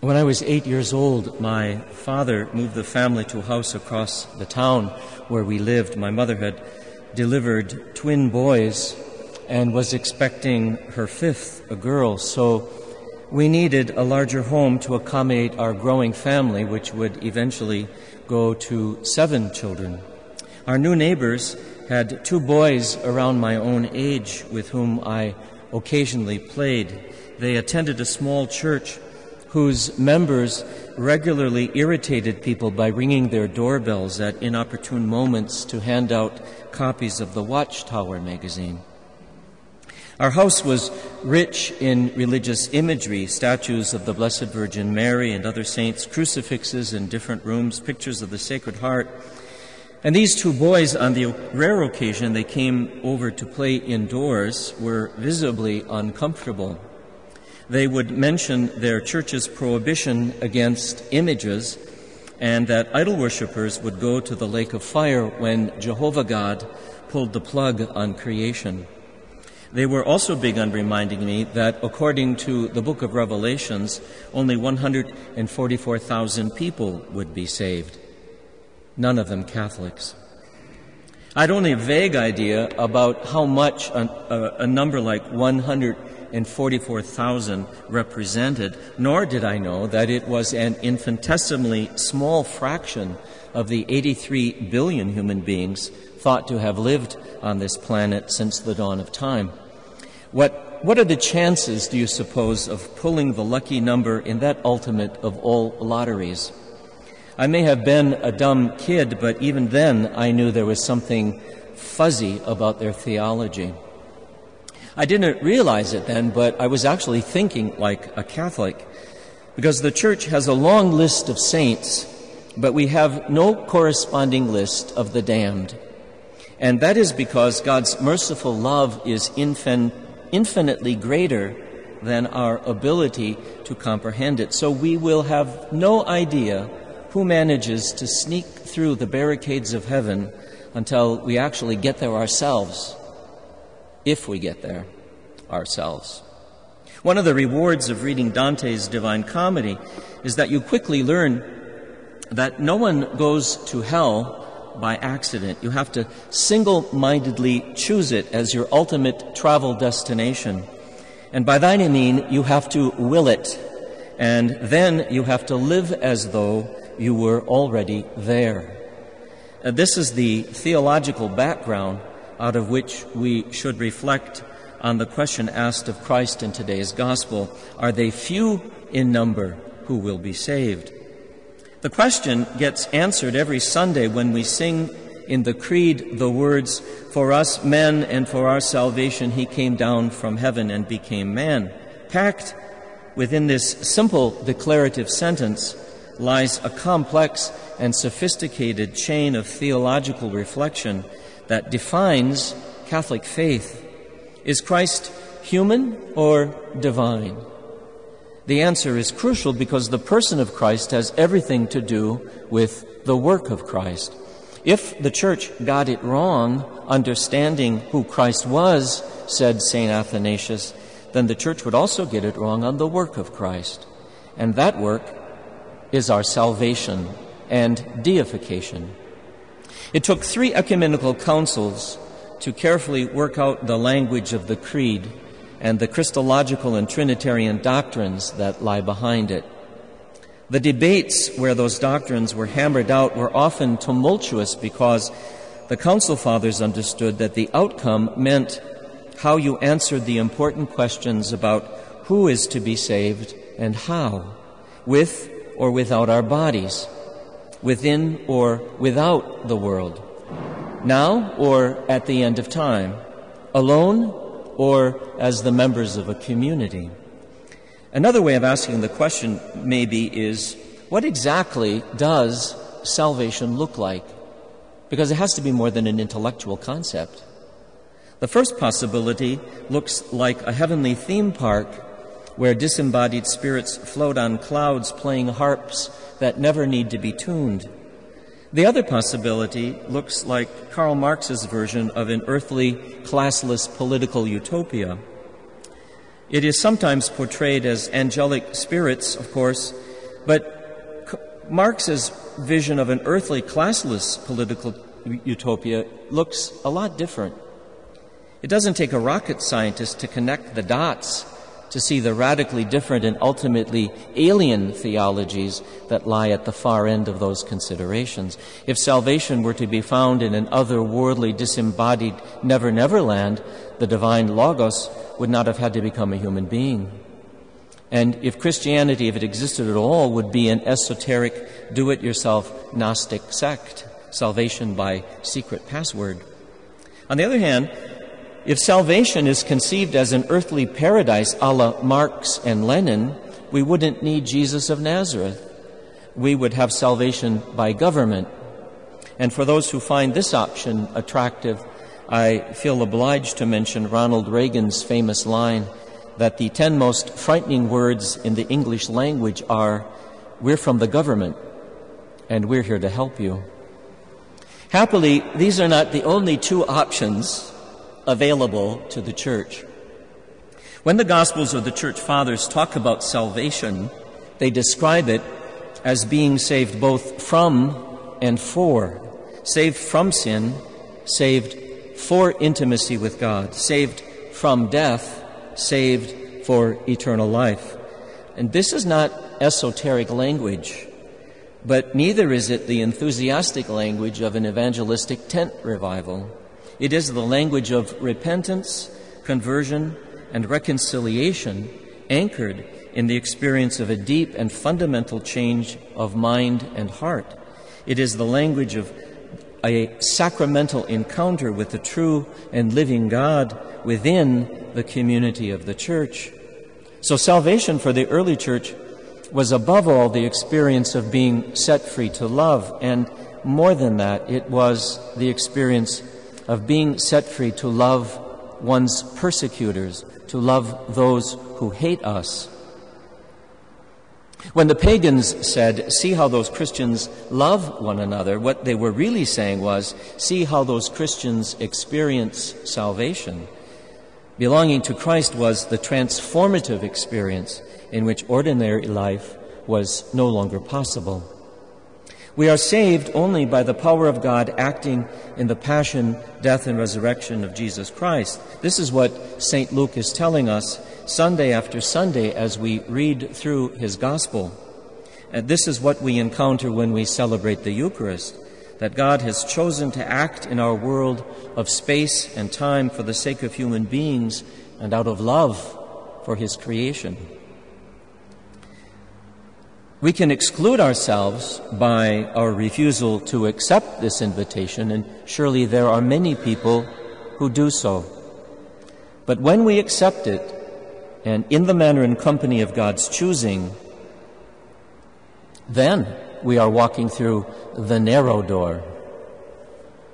When I was eight years old, my father moved the family to a house across the town where we lived. My mother had delivered twin boys and was expecting her fifth, a girl. So we needed a larger home to accommodate our growing family, which would eventually go to seven children. Our new neighbors had two boys around my own age with whom I occasionally played. They attended a small church whose members regularly irritated people by ringing their doorbells at inopportune moments to hand out copies of the Watchtower magazine. Our house was rich in religious imagery, statues of the Blessed Virgin Mary and other saints, crucifixes in different rooms, pictures of the Sacred Heart. And these two boys, on the rare occasion they came over to play indoors, were visibly uncomfortable they would mention their church's prohibition against images and that idol worshippers would go to the lake of fire when Jehovah God pulled the plug on creation. They were also big on reminding me that according to the book of Revelations, only 144,000 people would be saved, none of them Catholics. I had only a vague idea about how much a, a, uh, a number like 100 and 44,000 represented, nor did I know that it was an infinitesimally small fraction of the 83 billion human beings thought to have lived on this planet since the dawn of time. What, what are the chances, do you suppose, of pulling the lucky number in that ultimate of all lotteries? I may have been a dumb kid, but even then I knew there was something fuzzy about their theology. I didn't realize it then, but I was actually thinking like a Catholic because the church has a long list of saints, but we have no corresponding list of the damned. And that is because God's merciful love is infin- infinitely greater than our ability to comprehend it. So we will have no idea who manages to sneak through the barricades of heaven until we actually get there ourselves if we get there ourselves. One of the rewards of reading Dante's Divine Comedy is that you quickly learn that no one goes to hell by accident. You have to single mindedly choose it as your ultimate travel destination. And by that I mean you have to will it. And then you have to live as though you were already there. Uh, this is the theological background out of which we should reflect on the question asked of Christ in today's gospel Are they few in number who will be saved? The question gets answered every Sunday when we sing in the Creed the words, For us men and for our salvation he came down from heaven and became man. Packed within this simple declarative sentence lies a complex and sophisticated chain of theological reflection that defines Catholic faith. Is Christ human or divine? The answer is crucial because the person of Christ has everything to do with the work of Christ. If the church got it wrong, understanding who Christ was, said St. Athanasius, then the church would also get it wrong on the work of Christ. And that work is our salvation and deification. It took three ecumenical councils to carefully work out the language of the Creed and the Christological and Trinitarian doctrines that lie behind it. The debates where those doctrines were hammered out were often tumultuous because the Council Fathers understood that the outcome meant how you answered the important questions about who is to be saved and how, with or without our bodies, within or without the world now or at the end of time, alone or as the members of a community. Another way of asking the question, maybe, is what exactly does salvation look like? Because it has to be more than an intellectual concept. The first possibility looks like a heavenly theme park where disembodied spirits float on clouds playing harps that never need to be tuned. The other possibility looks like Karl Marx's version of an earthly, classless political utopia. It is sometimes portrayed as angelic spirits, of course, But Marx's vision of an earthly classless political utopia looks a lot different. It doesn't take a rocket scientist to connect the dots to see the radically different and ultimately alien theologies that lie at the far end of those considerations. If salvation were to be found in an otherworldly, disembodied never never land, the divine Logos would not have had to become a human being. And if Christianity, if it existed at all, would be an esoteric, do it yourself Gnostic sect, salvation by secret password. On the other hand, if salvation is conceived as an earthly paradise a la Marx and Lenin, we wouldn't need Jesus of Nazareth. We would have salvation by government. And for those who find this option attractive, I feel obliged to mention Ronald Reagan's famous line that the ten most frightening words in the English language are, We're from the government, and we're here to help you. Happily, these are not the only two options available to the church. When the Gospels of the Church Fathers talk about salvation, they describe it as being saved both from and for. Saved from sin, saved for intimacy with God, saved from death, saved for eternal life. And this is not esoteric language, but neither is it the enthusiastic language of an evangelistic tent revival. It is the language of repentance, conversion, and reconciliation anchored in the experience of a deep and fundamental change of mind and heart. It is the language of a sacramental encounter with the true and living God within the community of the church. So, salvation for the early church was above all the experience of being set free to love, and more than that, it was the experience of being set free to love one's persecutors, to love those who hate us. When the pagans said, See how those Christians love one another, what they were really saying was, See how those Christians experience salvation. Belonging to Christ was the transformative experience in which ordinary life was no longer possible. We are saved only by the power of God acting in the passion, death, and resurrection of Jesus Christ. This is what St. Luke is telling us Sunday after Sunday as we read through his gospel. And this is what we encounter when we celebrate the Eucharist that God has chosen to act in our world of space and time for the sake of human beings and out of love for his creation. We can exclude ourselves by our refusal to accept this invitation, and surely there are many people who do so. But when we accept it, and in the manner and company of God's choosing, then we are walking through the narrow door.